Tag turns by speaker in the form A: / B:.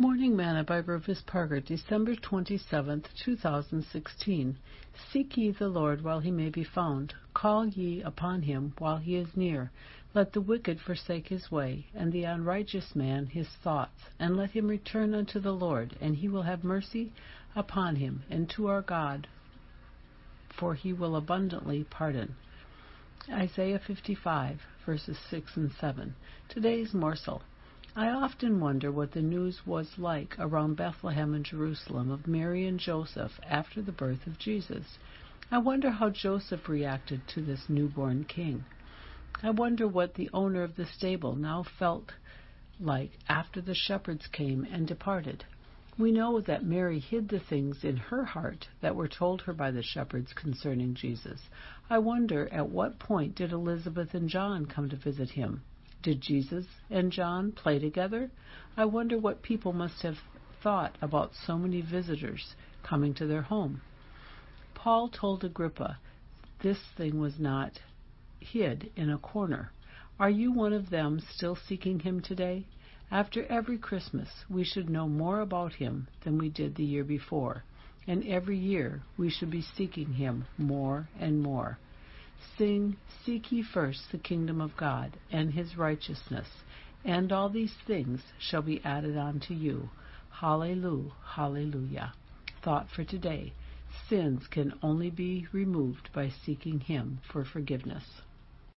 A: Morning Manna by Rufus Parker, December 27, 2016. Seek ye the Lord while he may be found. Call ye upon him while he is near. Let the wicked forsake his way, and the unrighteous man his thoughts, and let him return unto the Lord, and he will have mercy upon him, and to our God, for he will abundantly pardon. Isaiah 55, verses 6 and 7. Today's morsel. I often wonder what the news was like around Bethlehem and Jerusalem of Mary and Joseph after the birth of Jesus. I wonder how Joseph reacted to this newborn king. I wonder what the owner of the stable now felt like after the shepherds came and departed. We know that Mary hid the things in her heart that were told her by the shepherds concerning Jesus. I wonder at what point did Elizabeth and John come to visit him? Did Jesus and John play together? I wonder what people must have thought about so many visitors coming to their home. Paul told Agrippa this thing was not hid in a corner. Are you one of them still seeking him today? After every Christmas, we should know more about him than we did the year before, and every year we should be seeking him more and more. Sing, Seek ye first the kingdom of God and his righteousness, and all these things shall be added unto you. Hallelujah, hallelujah. Thought for today. Sins can only be removed by seeking him for forgiveness.